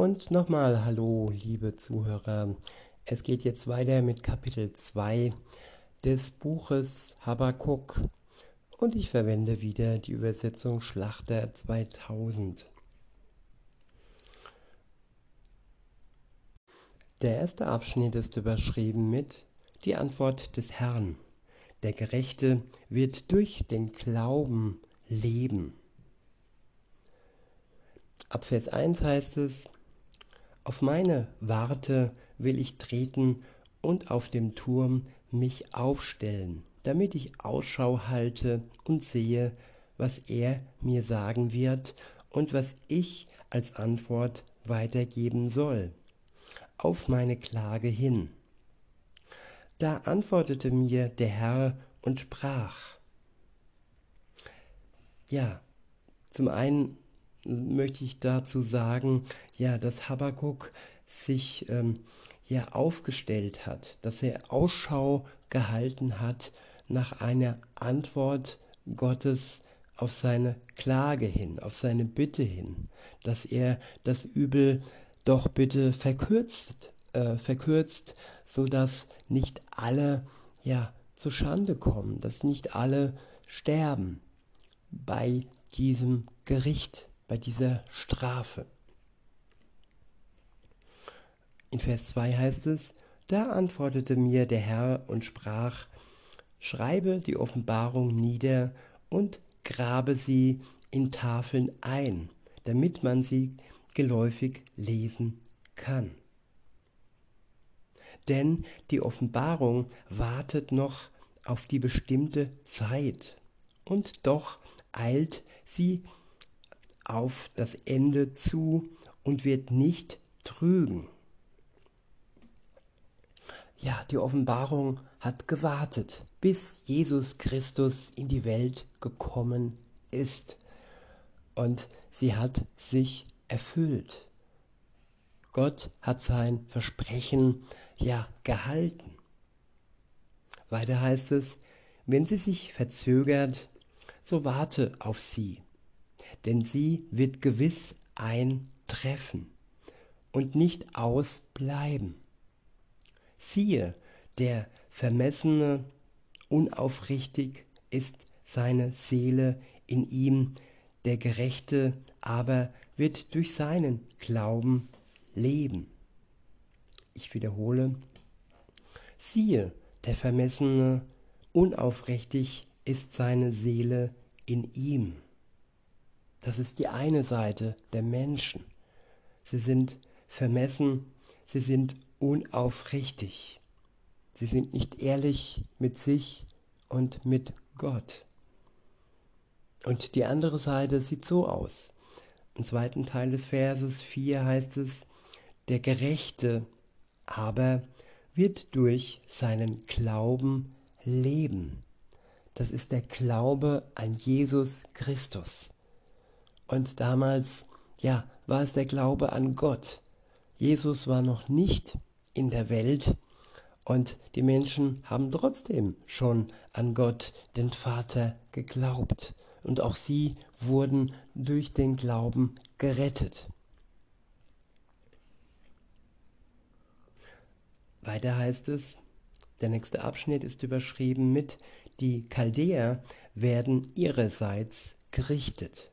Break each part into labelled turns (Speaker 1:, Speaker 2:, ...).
Speaker 1: Und nochmal Hallo, liebe Zuhörer. Es geht jetzt weiter mit Kapitel 2 des Buches Habakkuk und ich verwende wieder die Übersetzung Schlachter 2000. Der erste Abschnitt ist überschrieben mit Die Antwort des Herrn. Der Gerechte wird durch den Glauben leben. Ab Vers 1 heißt es, Auf meine Warte will ich treten und auf dem Turm mich aufstellen, damit ich Ausschau halte und sehe, was er mir sagen wird und was ich als Antwort weitergeben soll, auf meine Klage hin. Da antwortete mir der Herr und sprach. Ja, zum einen möchte ich dazu sagen, ja, dass Habakkuk sich ähm, ja aufgestellt hat, dass er Ausschau gehalten hat nach einer Antwort Gottes auf seine Klage hin, auf seine Bitte hin, dass er das Übel doch bitte verkürzt, äh, verkürzt, so dass nicht alle ja zu Schande kommen, dass nicht alle sterben bei diesem Gericht, bei dieser Strafe. In Vers 2 heißt es, da antwortete mir der Herr und sprach, schreibe die Offenbarung nieder und grabe sie in Tafeln ein, damit man sie geläufig lesen kann. Denn die Offenbarung wartet noch auf die bestimmte Zeit, und doch eilt sie auf das Ende zu und wird nicht trügen. Ja, die Offenbarung hat gewartet, bis Jesus Christus in die Welt gekommen ist. Und sie hat sich erfüllt. Gott hat sein Versprechen ja gehalten. Weiter heißt es, wenn sie sich verzögert, so warte auf sie, denn sie wird gewiss eintreffen und nicht ausbleiben. Siehe, der Vermessene, unaufrichtig ist seine Seele in ihm, der Gerechte aber wird durch seinen Glauben leben. Ich wiederhole, siehe, der Vermessene, unaufrichtig ist seine Seele in ihm. Das ist die eine Seite der Menschen. Sie sind vermessen, sie sind unaufrichtig. Sie sind nicht ehrlich mit sich und mit Gott. Und die andere Seite sieht so aus. Im zweiten Teil des Verses 4 heißt es, der Gerechte aber wird durch seinen Glauben leben. Das ist der Glaube an Jesus Christus. Und damals, ja, war es der Glaube an Gott. Jesus war noch nicht in der Welt und die Menschen haben trotzdem schon an Gott, den Vater, geglaubt. Und auch sie wurden durch den Glauben gerettet. Weiter heißt es, der nächste Abschnitt ist überschrieben mit Die Chaldäer werden ihrerseits gerichtet.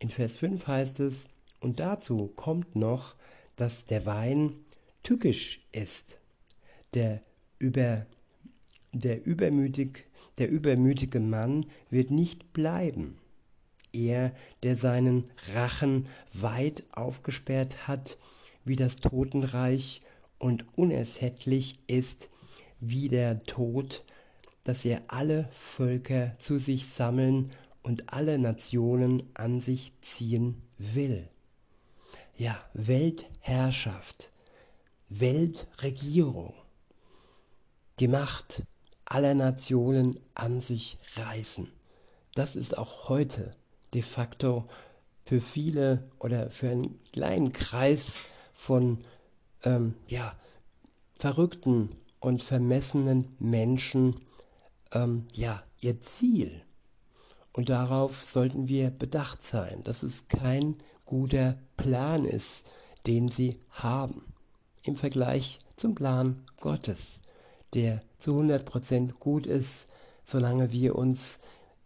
Speaker 1: In Vers 5 heißt es, und dazu kommt noch, dass der Wein tückisch ist, der, über, der, übermütig, der übermütige Mann wird nicht bleiben. Er, der seinen Rachen weit aufgesperrt hat, wie das Totenreich und unersättlich ist wie der Tod, dass er alle Völker zu sich sammeln und alle Nationen an sich ziehen will ja, Weltherrschaft, Weltregierung, die Macht aller Nationen an sich reißen. Das ist auch heute de facto für viele oder für einen kleinen Kreis von ähm, ja, verrückten und vermessenen Menschen ähm, ja, ihr Ziel. Und darauf sollten wir bedacht sein. Das ist kein guter Plan ist, den sie haben. Im Vergleich zum Plan Gottes, der zu 100% gut ist, solange wir uns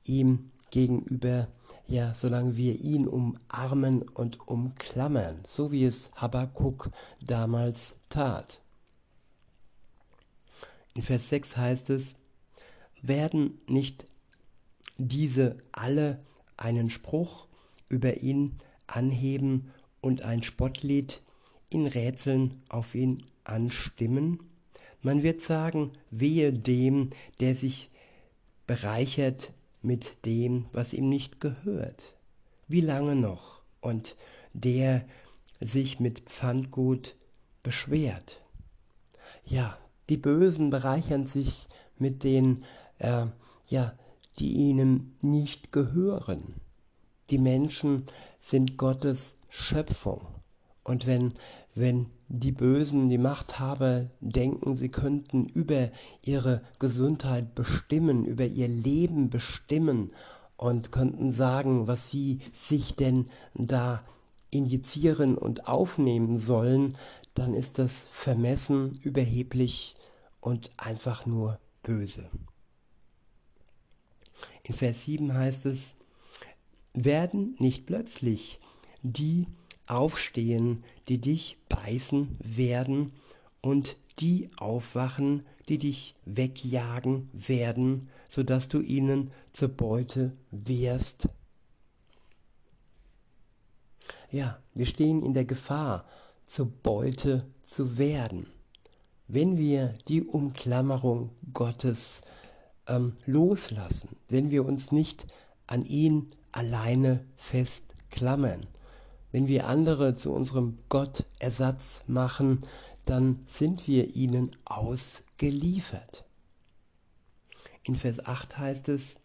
Speaker 1: ihm gegenüber, ja, solange wir ihn umarmen und umklammern, so wie es Habakkuk damals tat. In Vers 6 heißt es, werden nicht diese alle einen Spruch über ihn anheben und ein Spottlied in Rätseln auf ihn anstimmen? Man wird sagen, wehe dem, der sich bereichert mit dem, was ihm nicht gehört. Wie lange noch? Und der sich mit Pfandgut beschwert. Ja, die Bösen bereichern sich mit den, äh, ja, die ihnen nicht gehören. Die Menschen sind Gottes Schöpfung. Und wenn, wenn die Bösen, die Machthaber denken, sie könnten über ihre Gesundheit bestimmen, über ihr Leben bestimmen und könnten sagen, was sie sich denn da injizieren und aufnehmen sollen, dann ist das vermessen, überheblich und einfach nur böse. In Vers 7 heißt es, werden nicht plötzlich die aufstehen, die dich beißen werden, und die aufwachen, die dich wegjagen werden, so dass du ihnen zur Beute wirst. Ja, wir stehen in der Gefahr, zur Beute zu werden, wenn wir die Umklammerung Gottes ähm, loslassen, wenn wir uns nicht an ihn alleine festklammern. Wenn wir andere zu unserem Gottersatz machen, dann sind wir ihnen ausgeliefert. In Vers 8 heißt es,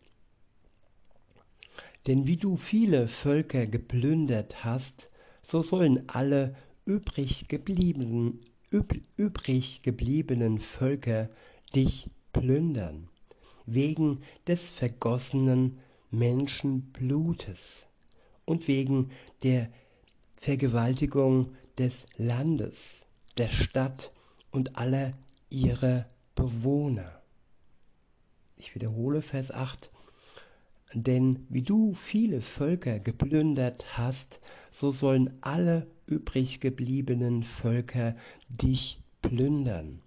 Speaker 1: denn wie du viele Völker geplündert hast, so sollen alle übrig gebliebenen, üb, übrig gebliebenen Völker dich plündern, wegen des vergossenen Menschenblutes und wegen der Vergewaltigung des Landes, der Stadt und aller ihrer Bewohner. Ich wiederhole Vers 8. Denn wie du viele Völker geplündert hast, so sollen alle übrig gebliebenen Völker dich plündern.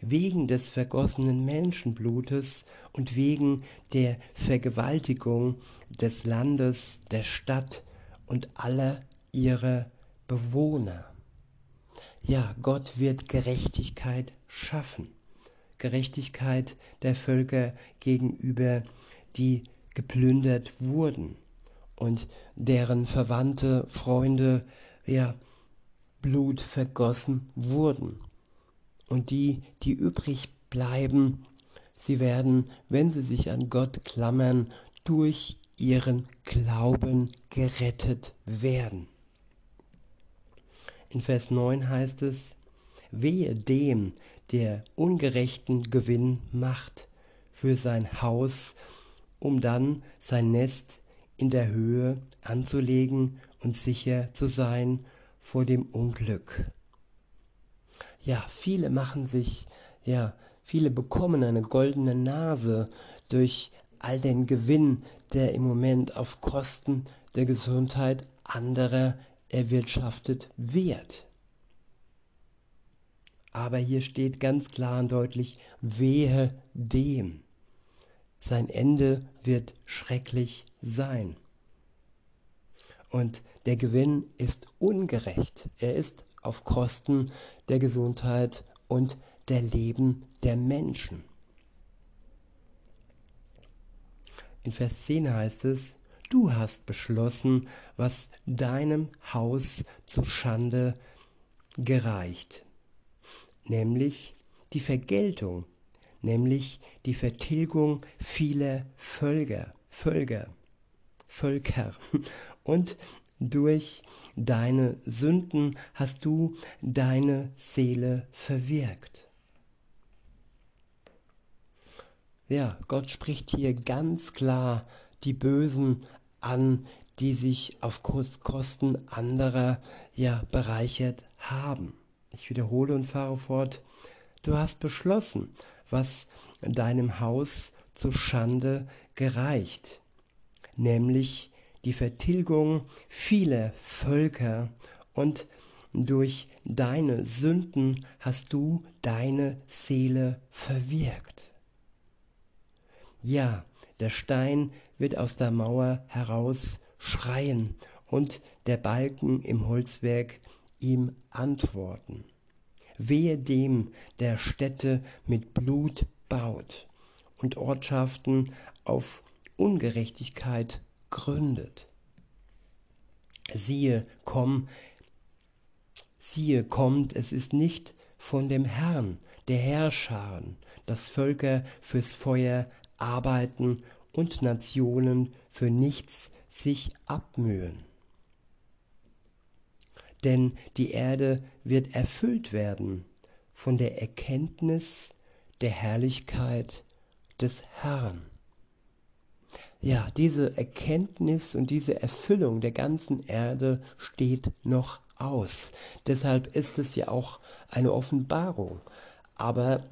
Speaker 1: Wegen des vergossenen Menschenblutes und wegen der Vergewaltigung des Landes, der Stadt und aller ihre Bewohner. Ja, Gott wird Gerechtigkeit schaffen. Gerechtigkeit der Völker gegenüber, die geplündert wurden und deren Verwandte, Freunde, ja, Blut vergossen wurden. Und die, die übrig bleiben, sie werden, wenn sie sich an Gott klammern, durch ihren Glauben gerettet werden. In Vers 9 heißt es, wehe dem, der ungerechten Gewinn macht für sein Haus, um dann sein Nest in der Höhe anzulegen und sicher zu sein vor dem Unglück. Ja, viele machen sich, ja, viele bekommen eine goldene Nase durch all den Gewinn, der im Moment auf Kosten der Gesundheit anderer erwirtschaftet wird. Aber hier steht ganz klar und deutlich, wehe dem. Sein Ende wird schrecklich sein. Und der Gewinn ist ungerecht. Er ist auf Kosten der Gesundheit und der Leben der Menschen. In Vers 10 heißt es, Du hast beschlossen, was deinem Haus zu Schande gereicht, nämlich die Vergeltung, nämlich die Vertilgung vieler Völker, Völker, Völker. Und durch deine Sünden hast du deine Seele verwirkt. Ja, Gott spricht hier ganz klar die Bösen an, die sich auf Kosten anderer ja bereichert haben. Ich wiederhole und fahre fort. Du hast beschlossen, was deinem Haus zu Schande gereicht, nämlich die Vertilgung vieler Völker und durch deine Sünden hast du deine Seele verwirkt. Ja, der Stein wird aus der Mauer heraus schreien und der Balken im Holzwerk ihm antworten. Wehe dem, der Städte mit Blut baut und Ortschaften auf Ungerechtigkeit gründet. Siehe, komm, siehe, kommt, es ist nicht von dem Herrn, der Herrscharen, dass Völker fürs Feuer arbeiten und Nationen für nichts sich abmühen. Denn die Erde wird erfüllt werden von der Erkenntnis der Herrlichkeit des Herrn. Ja, diese Erkenntnis und diese Erfüllung der ganzen Erde steht noch aus. Deshalb ist es ja auch eine Offenbarung. Aber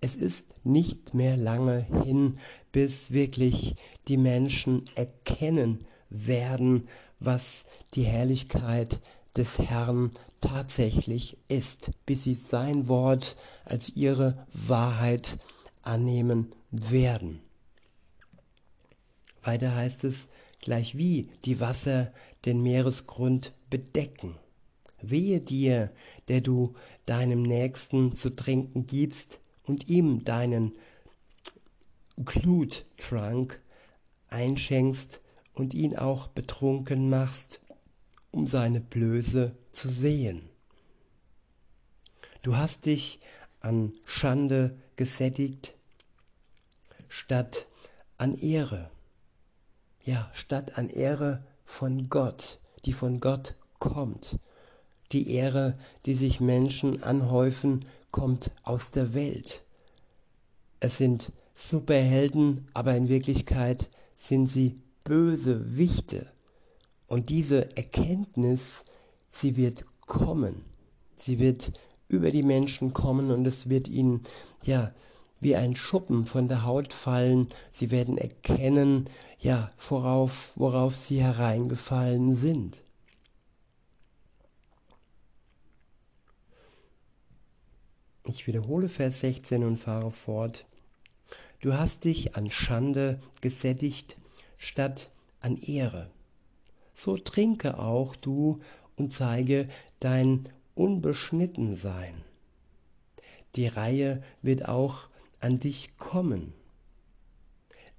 Speaker 1: es ist nicht mehr lange hin, bis wirklich die Menschen erkennen werden, was die Herrlichkeit des Herrn tatsächlich ist, bis sie sein Wort als ihre Wahrheit annehmen werden. Weiter heißt es, gleich wie die Wasser den Meeresgrund bedecken. Wehe dir, der du deinem Nächsten zu trinken gibst und ihm deinen Gluttrank einschenkst und ihn auch betrunken machst, um seine Blöße zu sehen. Du hast dich an Schande gesättigt, statt an Ehre. Ja, statt an Ehre von Gott, die von Gott kommt. Die Ehre, die sich Menschen anhäufen, kommt aus der Welt. Es sind Superhelden, aber in Wirklichkeit sind sie böse Wichte. Und diese Erkenntnis, sie wird kommen. Sie wird über die Menschen kommen und es wird ihnen, ja, wie ein Schuppen von der Haut fallen. Sie werden erkennen, ja, worauf, worauf sie hereingefallen sind. Ich wiederhole Vers 16 und fahre fort. Du hast dich an Schande gesättigt statt an Ehre. So trinke auch du und zeige dein Unbeschnittensein. Die Reihe wird auch an dich kommen,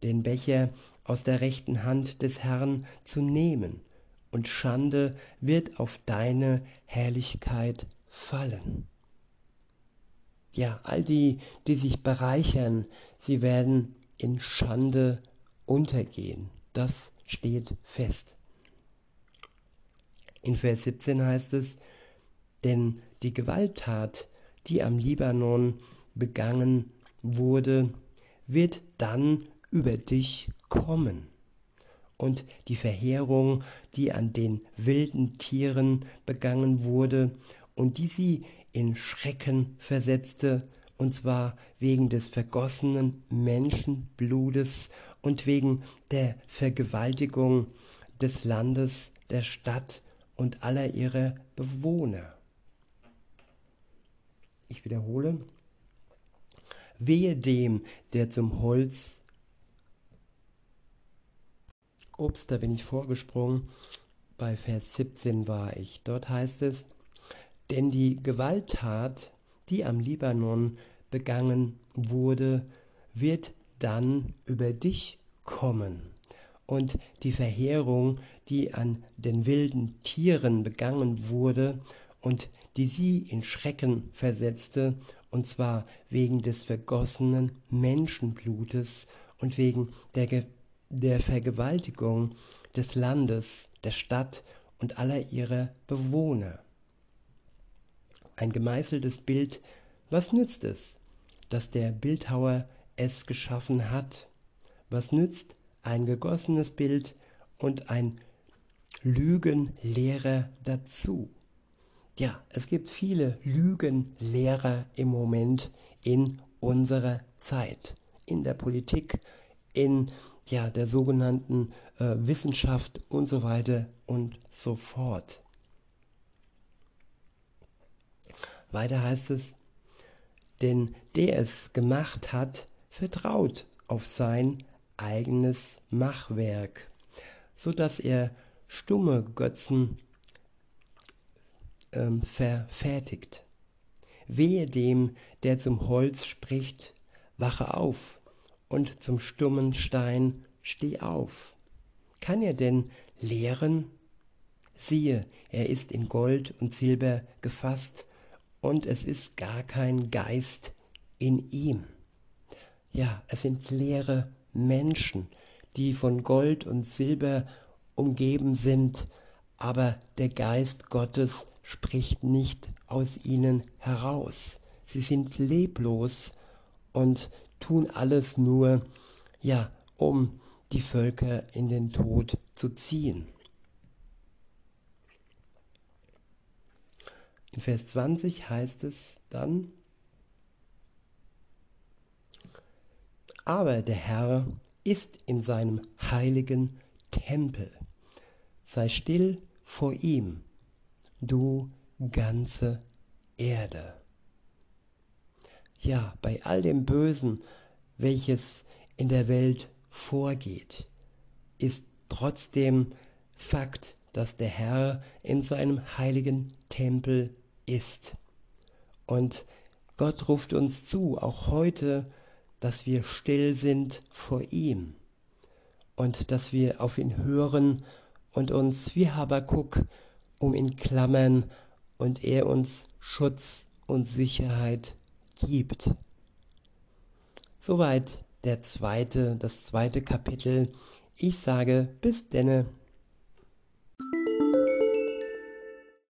Speaker 1: den Becher aus der rechten Hand des Herrn zu nehmen, und Schande wird auf deine Herrlichkeit fallen. Ja, all die, die sich bereichern, sie werden in Schande untergehen. Das steht fest. In Vers 17 heißt es, denn die Gewalttat, die am Libanon begangen wurde, wird dann über dich kommen. Und die Verheerung, die an den wilden Tieren begangen wurde und die sie in Schrecken versetzte, und zwar wegen des vergossenen Menschenblutes und wegen der Vergewaltigung des Landes, der Stadt und aller ihrer Bewohner. Ich wiederhole, Wehe dem, der zum Holz. Ups, da bin ich vorgesprungen. Bei Vers 17 war ich. Dort heißt es, denn die Gewalttat, die am Libanon begangen wurde, wird dann über dich kommen. Und die Verheerung, die an den wilden Tieren begangen wurde und die sie in Schrecken versetzte und zwar wegen des vergossenen Menschenblutes und wegen der, der Vergewaltigung des Landes, der Stadt und aller ihrer Bewohner. Ein gemeißeltes Bild, was nützt es, dass der Bildhauer es geschaffen hat? Was nützt ein gegossenes Bild und ein Lügenlehrer dazu. Ja, es gibt viele Lügenlehrer im Moment in unserer Zeit, in der Politik, in ja, der sogenannten äh, Wissenschaft und so weiter und so fort. Weiter heißt es, denn der es gemacht hat, vertraut auf sein eigenes Machwerk, so dass er stumme Götzen ähm, verfertigt. Wehe dem, der zum Holz spricht, wache auf, und zum stummen Stein steh auf. Kann er denn lehren? Siehe, er ist in Gold und Silber gefasst, und es ist gar kein Geist in ihm. Ja, es sind leere Menschen, die von Gold und Silber umgeben sind, aber der Geist Gottes spricht nicht aus ihnen heraus. Sie sind leblos und tun alles nur, ja, um die Völker in den Tod zu ziehen. In Vers 20 heißt es dann, aber der Herr ist in seinem heiligen Tempel. Sei still vor ihm, du ganze Erde. Ja, bei all dem Bösen, welches in der Welt vorgeht, ist trotzdem Fakt, dass der Herr in seinem heiligen Tempel ist. Und Gott ruft uns zu, auch heute, dass wir still sind vor ihm und dass wir auf ihn hören und uns wie Habakuk um ihn klammern und er uns Schutz und Sicherheit gibt. Soweit der zweite, das zweite Kapitel. Ich sage bis denne.